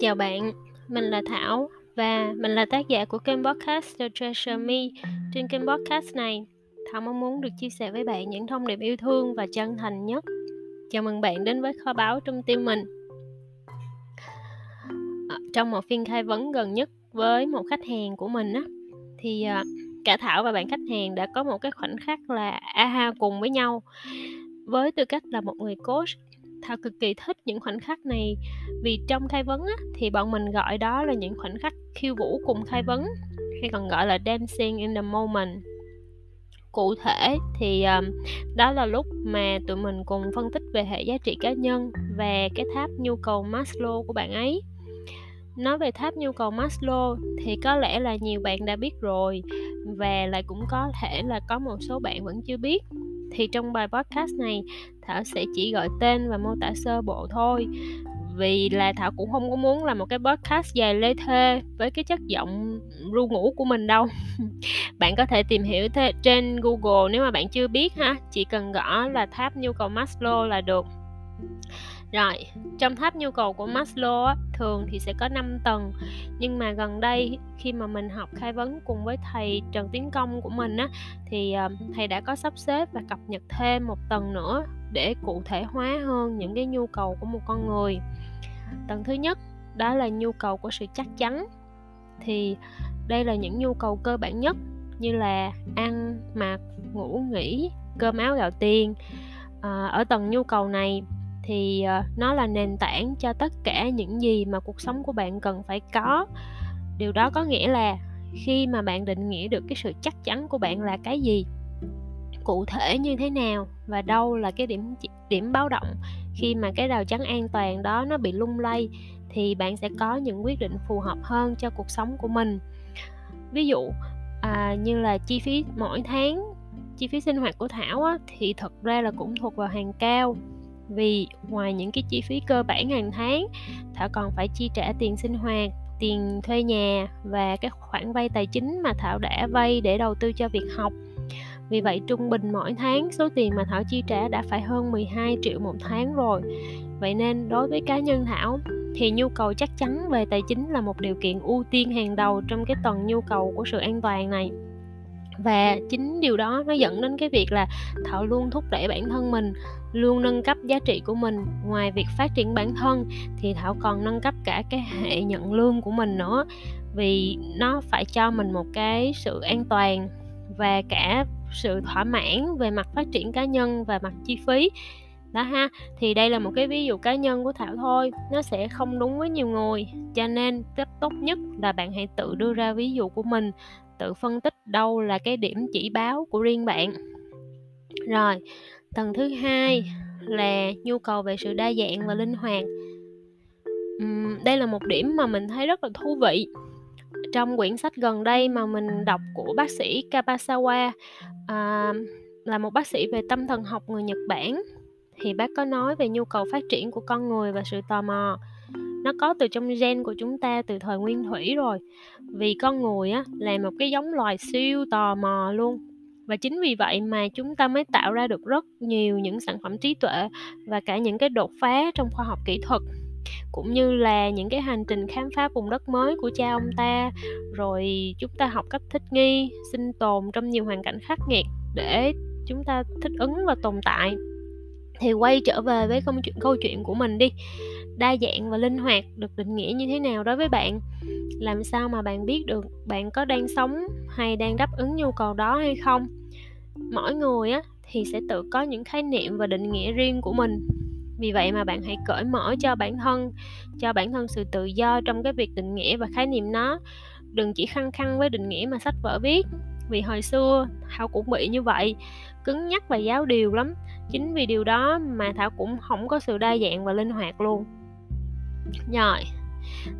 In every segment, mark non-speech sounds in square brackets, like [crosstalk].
Chào bạn, mình là Thảo và mình là tác giả của kênh podcast The Treasure Me. Trên kênh podcast này, Thảo mong muốn được chia sẻ với bạn những thông điệp yêu thương và chân thành nhất. Chào mừng bạn đến với kho báu trong tim mình. À, trong một phiên khai vấn gần nhất với một khách hàng của mình á, thì à, cả Thảo và bạn khách hàng đã có một cái khoảnh khắc là aha cùng với nhau. Với tư cách là một người coach Thảo cực kỳ thích những khoảnh khắc này. Vì trong khai vấn á, thì bọn mình gọi đó là những khoảnh khắc khiêu vũ cùng khai vấn hay còn gọi là dancing in the moment. Cụ thể thì um, đó là lúc mà tụi mình cùng phân tích về hệ giá trị cá nhân và cái tháp nhu cầu Maslow của bạn ấy. Nói về tháp nhu cầu Maslow thì có lẽ là nhiều bạn đã biết rồi và lại cũng có thể là có một số bạn vẫn chưa biết thì trong bài podcast này, thảo sẽ chỉ gọi tên và mô tả sơ bộ thôi. Vì là thảo cũng không có muốn là một cái podcast dài lê thê với cái chất giọng ru ngủ của mình đâu. [laughs] Bạn có thể tìm hiểu th- trên google nếu mà bạn chưa biết ha. Chỉ cần gõ là tháp nhu cầu maslow là được rồi, trong tháp nhu cầu của Maslow á, thường thì sẽ có 5 tầng. Nhưng mà gần đây khi mà mình học khai vấn cùng với thầy Trần Tiến Công của mình á Thì ờ, thầy đã có sắp xếp và cập nhật thêm một tầng nữa Để cụ thể hóa hơn những cái nhu cầu của một con người. Tầng thứ nhất đó là nhu cầu của sự chắc chắn. Thì đây là những nhu cầu cơ bản nhất như là ăn, mặc, ngủ, nghỉ, cơm áo gạo tiền. À, Ở tầng nhu cầu này thì ờ, nó là nền tảng cho tất cả những gì mà cuộc sống của bạn cần phải có. Điều đó có nghĩa là khi mà bạn định nghĩa được cái sự chắc chắn của bạn là cái gì cụ thể như thế nào và đâu là cái điểm điểm báo động khi mà cái rào chắn an toàn đó nó bị lung lay thì bạn sẽ có những quyết định phù hợp hơn cho cuộc sống của mình. Ví dụ à, như là chi phí mỗi tháng chi phí sinh hoạt của thảo á, thì thật ra là cũng thuộc vào hàng cao vì ngoài những cái chi phí cơ bản hàng tháng thảo còn phải chi trả tiền sinh hoạt, tiền thuê nhà và các khoản vay tài chính mà thảo đã vay để đầu tư cho việc học vì vậy, trung bình mỗi tháng, số tiền mà Thảo chi trả đã phải hơn 12 triệu một tháng rồi. Vậy nên, đối với cá nhân Thảo, thì nhu cầu chắc chắn về tài chính là một điều kiện ưu tiên hàng đầu trong cái tuần nhu cầu của sự an toàn này và chính điều đó nó dẫn đến cái việc là thảo luôn thúc đẩy bản thân mình, luôn nâng cấp giá trị của mình. Ngoài việc phát triển bản thân thì thảo còn nâng cấp cả cái hệ nhận lương của mình nữa, vì nó phải cho mình một cái sự an toàn và cả sự thỏa mãn về mặt phát triển cá nhân và mặt chi phí. Đó ha, thì đây là một cái ví dụ cá nhân của thảo thôi, nó sẽ không đúng với nhiều người. Cho nên cách tốt nhất là bạn hãy tự đưa ra ví dụ của mình tự phân tích đâu là cái điểm chỉ báo của riêng bạn. Rồi tầng thứ hai là nhu cầu về sự đa dạng và linh hoạt. Uhm, đây là một điểm mà mình thấy rất là thú vị. Trong quyển sách gần đây mà mình đọc của bác sĩ Kabasawa à, là một bác sĩ về tâm thần học người Nhật Bản thì bác có nói về nhu cầu phát triển của con người và sự tò mò nó có từ trong gen của chúng ta từ thời nguyên thủy rồi. Vì con người á, là một cái giống loài siêu tò mò luôn. Và chính vì vậy mà chúng ta mới tạo ra được rất nhiều những sản phẩm trí tuệ và cả những cái đột phá trong khoa học kỹ thuật, cũng như là những cái hành trình khám phá vùng đất mới của cha ông ta. Rồi chúng ta học cách thích nghi, sinh tồn trong nhiều hoàn cảnh khắc nghiệt để chúng ta thích ứng và tồn tại. Thì quay trở về với câu chuyện câu chuyện của mình đi đa dạng và linh hoạt được định nghĩa như thế nào đối với bạn? Làm sao mà bạn biết được bạn có đang sống hay đang đáp ứng nhu cầu đó hay không? Mỗi người á, thì sẽ tự có những khái niệm và định nghĩa riêng của mình. Vì vậy mà bạn hãy cởi mở cho bản thân, cho bản thân sự tự do trong cái việc định nghĩa và khái niệm nó. Đừng chỉ khăng khăng với định nghĩa mà sách vở viết. Vì hồi xưa, thảo cũng bị như vậy, cứng nhắc và giáo điều lắm. Chính vì điều đó mà thảo cũng không có sự đa dạng và linh hoạt luôn rồi,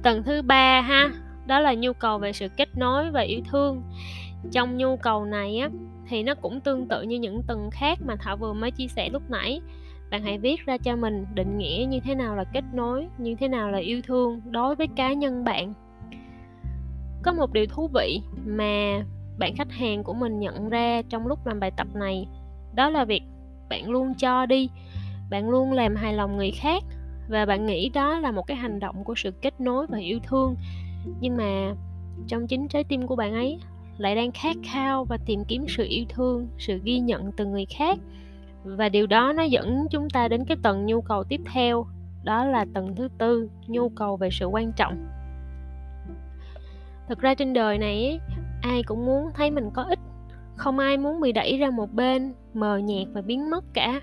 tầng thứ ba ha, đó là nhu cầu về sự kết nối và yêu thương. Trong nhu cầu này á, thì nó cũng tương tự như những tầng khác mà thảo vừa mới chia sẻ lúc nãy. Bạn hãy viết ra cho mình định nghĩa như thế nào là kết nối, như thế nào là yêu thương đối với cá nhân bạn. Có một điều thú vị mà bạn khách hàng của mình nhận ra trong lúc làm bài tập này, đó là việc bạn luôn cho đi, bạn luôn làm hài lòng người khác và bạn nghĩ đó là một cái hành động của sự kết nối và yêu thương. Nhưng mà trong chính trái tim của bạn ấy lại đang khát khao và tìm kiếm sự yêu thương, sự ghi nhận từ người khác. Và điều đó nó dẫn chúng ta đến cái tầng nhu cầu tiếp theo, đó là tầng thứ tư, nhu cầu về sự quan trọng. Thực ra trên đời này, ai cũng muốn thấy mình có ích. Không ai muốn bị đẩy ra một bên, mờ nhạt và biến mất cả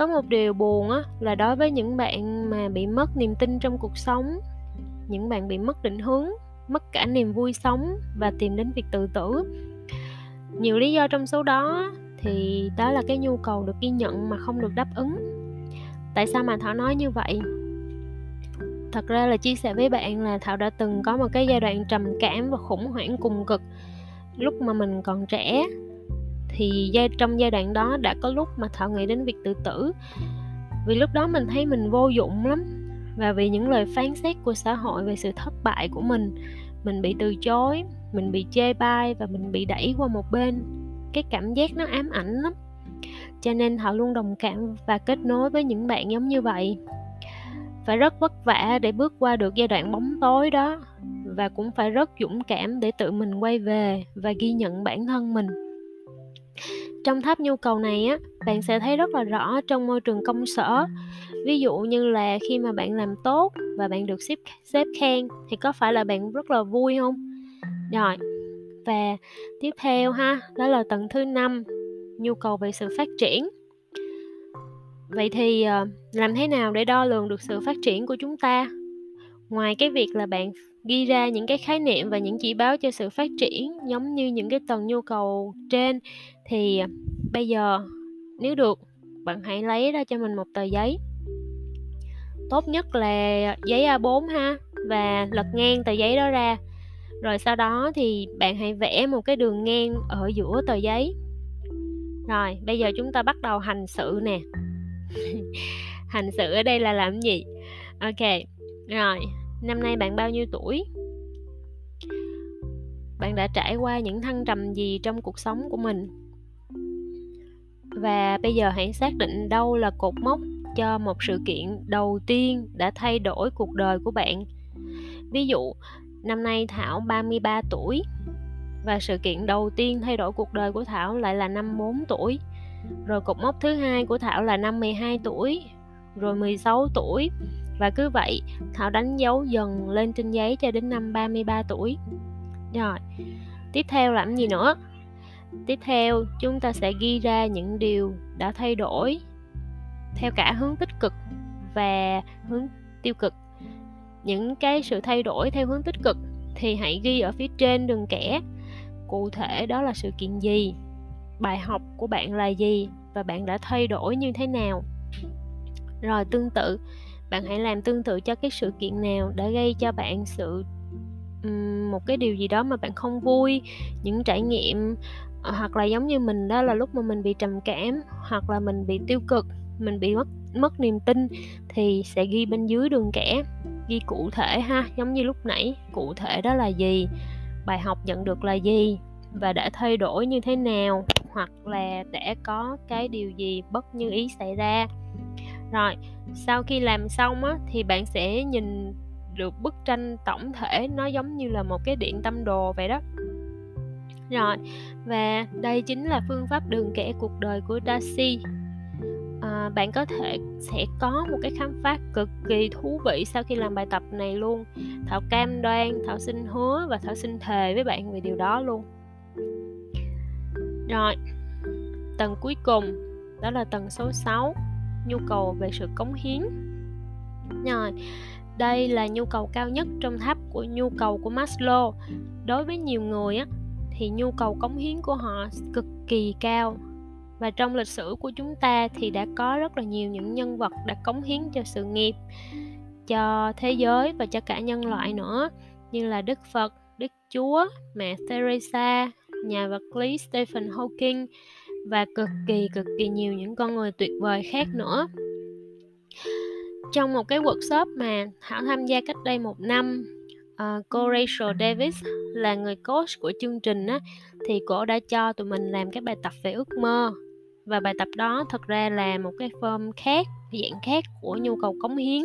có một điều buồn á, là đối với những bạn mà bị mất niềm tin trong cuộc sống, những bạn bị mất định hướng, mất cả niềm vui sống và tìm đến việc tự tử. Nhiều lý do trong số đó thì đó là cái nhu cầu được ghi nhận mà không được đáp ứng. Tại sao mà thảo nói như vậy? Thật ra là chia sẻ với bạn là thảo đã từng có một cái giai đoạn trầm cảm và khủng hoảng cùng cực lúc mà mình còn trẻ thì trong giai đoạn đó đã có lúc mà thảo nghĩ đến việc tự tử. Vì lúc đó mình thấy mình vô dụng lắm. Và vì những lời phán xét của xã hội về sự thất bại của mình mình bị từ chối, mình bị chê bai và mình bị đẩy qua một bên. Cái cảm giác nó ám ảnh lắm. Cho nên họ luôn đồng cảm và kết nối với những bạn giống như vậy. Phải rất vất vả để bước qua được giai đoạn bóng tối đó. Và cũng phải rất dũng cảm để tự mình quay về và ghi nhận bản thân mình trong tháp nhu cầu này á, bạn sẽ thấy rất là rõ trong môi trường công sở. Ví dụ như là khi mà bạn làm tốt và bạn được xếp xếp khen thì có phải là bạn rất là vui không? Rồi, và tiếp theo ha, đó là tầng thứ năm, nhu cầu về sự phát triển. Vậy thì ờ, làm thế nào để đo lường được sự phát triển của chúng ta? Ngoài cái việc là bạn ghi ra những cái khái niệm và những chỉ báo cho sự phát triển giống như những cái tầng nhu cầu trên. Thì à, bây giờ nếu được, bạn hãy lấy ra cho mình một tờ giấy. Tốt nhất là giấy A4 ha, và lật ngang tờ giấy đó ra. Rồi sau đó thì bạn hãy vẽ một cái đường ngang ở giữa tờ giấy. Rồi, bây giờ chúng ta bắt đầu hành sự nè. [laughs] Hành sự ở đây là làm gì? Ok, rồi năm nay bạn bao nhiêu tuổi bạn đã trải qua những thăng trầm gì trong cuộc sống của mình và bây giờ hãy xác định đâu là cột mốc cho một sự kiện đầu tiên đã thay đổi cuộc đời của bạn. Ví dụ, năm nay Thảo 33 tuổi và sự kiện đầu tiên thay đổi cuộc đời của Thảo lại là năm 4 tuổi. Rồi cột mốc thứ hai của Thảo là năm 12 tuổi, rồi 16 tuổi và cứ vậy Thảo đánh dấu dần lên trên giấy cho đến năm 33 tuổi. Rồi, tiếp theo làm gì nữa? Tiếp theo, chúng ta sẽ ghi ra những điều đã thay đổi theo cả hướng tích cực và hướng tiêu cực. Những cái sự thay đổi theo hướng tích cực thì hãy ghi ở phía trên đường kẻ. Cụ thể đó là sự kiện gì? Bài học của bạn là gì? Và bạn đã thay đổi như thế nào? Rồi tương tự bạn hãy làm tương tự cho cái sự kiện nào đã gây cho bạn sự um, một cái điều gì đó mà bạn không vui những trải nghiệm ờ, hoặc là giống như mình đó là lúc mà mình bị trầm cảm hoặc là mình bị tiêu cực mình bị mất mất niềm tin thì sẽ ghi bên dưới đường kẻ ghi cụ thể ha. Giống như lúc nãy cụ thể đó là gì bài học nhận được là gì và đã thay đổi như thế nào hoặc là đã có cái điều gì bất như ý xảy ra rồi sau khi làm xong á thì bạn sẽ nhìn được bức tranh tổng thể nó giống như là một cái điện tâm đồ vậy đó. Rồi và đây chính là phương pháp đường kẻ cuộc đời của Darcy. À, bạn có thể sẽ có một cái khám phá cực kỳ thú vị sau khi làm bài tập này luôn. Thảo cam đoan thảo xin hứa và thảo xin thề với bạn về điều đó luôn. Rồi tầng cuối cùng đó là tầng số 6 nhu cầu về sự cống hiến. Rồi đây là nhu cầu cao nhất trong tháp của nhu cầu của Maslow. Đối với nhiều người á thì nhu cầu cống hiến của họ cực kỳ cao. Và trong lịch sử của chúng ta thì đã có rất là nhiều những nhân vật đã cống hiến cho sự nghiệp cho thế giới và cho cả nhân loại nữa như là Đức Phật, Đức Chúa, mẹ Teresa, nhà vật lý Stephen Hawking và cực kỳ cực kỳ nhiều những con người tuyệt vời khác nữa. Trong một cái workshop mà Thảo tham gia cách đây một năm, uh, cô Rachel Davis là người coach của chương trình á, thì cô đã cho tụi mình làm cái bài tập về ước mơ. Và bài tập đó thật ra là một cái form khác dạng khác của nhu cầu cống hiến.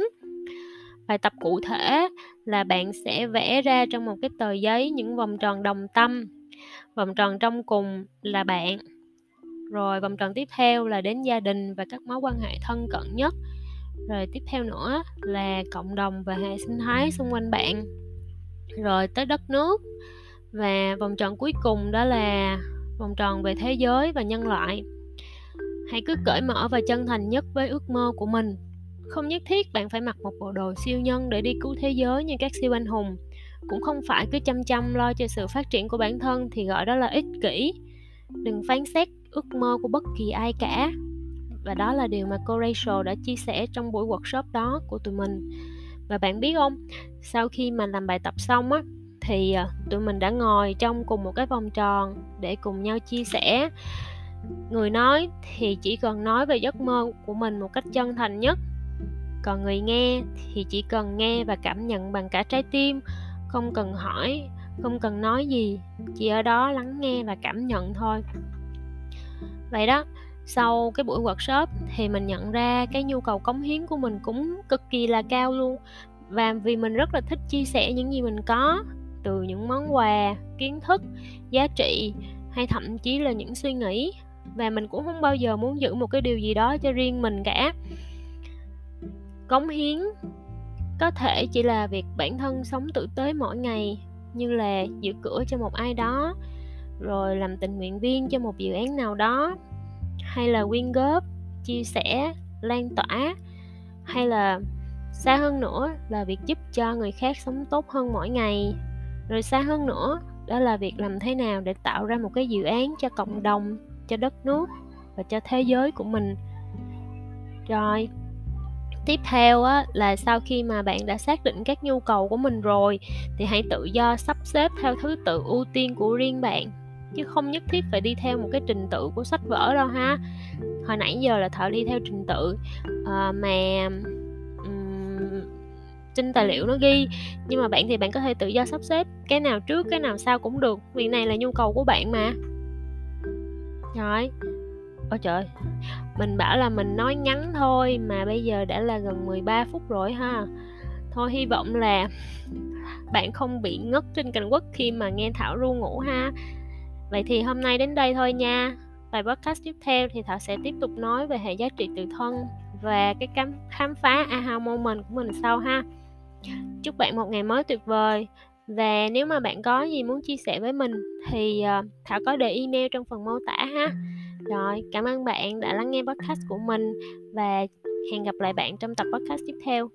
Bài tập cụ thể là bạn sẽ vẽ ra trong một cái tờ giấy những vòng tròn đồng tâm. Vòng tròn trong cùng là bạn rồi vòng tròn tiếp theo là đến gia đình và các mối quan hệ thân cận nhất. Rồi tiếp theo nữa là cộng đồng và hệ sinh thái xung quanh bạn. Rồi tới đất nước. Và vòng tròn cuối cùng đó là vòng tròn về thế giới và nhân loại. Hãy cứ cởi mở và chân thành nhất với ước mơ của mình. Không nhất thiết bạn phải mặc một bộ đồ siêu nhân để đi cứu thế giới như các siêu anh hùng. Cũng không phải cứ chăm chăm lo cho sự phát triển của bản thân thì gọi đó là ích kỷ. Đừng phán xét ước mơ của bất kỳ ai cả. Và đó là điều mà cô Rachel đã chia sẻ trong buổi workshop đó của tụi mình. Và bạn biết không, sau khi mà làm bài tập xong á, thì ờ, tụi mình đã ngồi trong cùng một cái vòng tròn để cùng nhau chia sẻ. Người nói thì chỉ cần nói về giấc mơ của mình một cách chân thành nhất. Còn người nghe thì chỉ cần nghe và cảm nhận bằng cả trái tim, không cần hỏi, không cần nói gì, chỉ ở đó lắng nghe và cảm nhận thôi vậy đó sau cái buổi workshop thì mình nhận ra cái nhu cầu cống hiến của mình cũng cực kỳ là cao luôn. Và vì mình rất là thích chia sẻ những gì mình có từ những món quà kiến thức giá trị hay thậm chí là những suy nghĩ. Và mình cũng không bao giờ muốn giữ một cái điều gì đó cho riêng mình cả. Cống hiến có thể chỉ là việc bản thân sống tử tế mỗi ngày như là giữ cửa cho một ai đó rồi làm tình nguyện viên cho một dự án nào đó hay là quyên góp chia sẻ lan tỏa hay là xa hơn nữa là việc giúp cho người khác sống tốt hơn mỗi ngày. Rồi xa hơn nữa đó là việc làm thế nào để tạo ra một cái dự án cho cộng đồng cho đất nước và cho thế giới của mình. Rồi tiếp theo á, là sau khi mà bạn đã xác định các nhu cầu của mình rồi thì hãy tự do sắp xếp theo thứ tự ưu tiên của riêng bạn chứ không nhất thiết phải đi theo một cái trình tự của sách vở đâu ha. Hồi nãy giờ là thợ đi theo trình tự. À, mà um, trên tài liệu nó ghi nhưng mà bạn thì bạn có thể tự do sắp xếp cái nào trước cái nào sau cũng được. Vì này là nhu cầu của bạn mà. Rồi. Ôi trời mình bảo là mình nói ngắn thôi mà bây giờ đã là gần 13 phút rồi ha. Thôi hy vọng là bạn không bị ngất trên cành quất khi mà nghe thảo ru ngủ ha vậy thì hôm nay đến đây thôi nha. Bài podcast tiếp theo thì thảo sẽ tiếp tục nói về hệ giá trị tự thân và cái khám, khám phá aha moment của mình sau ha. Chúc bạn một ngày mới tuyệt vời. Và nếu mà bạn có gì muốn chia sẻ với mình thì uh, thảo có để email trong phần mô tả ha. Rồi cảm ơn bạn đã lắng nghe podcast của mình và hẹn gặp lại bạn trong tập podcast tiếp theo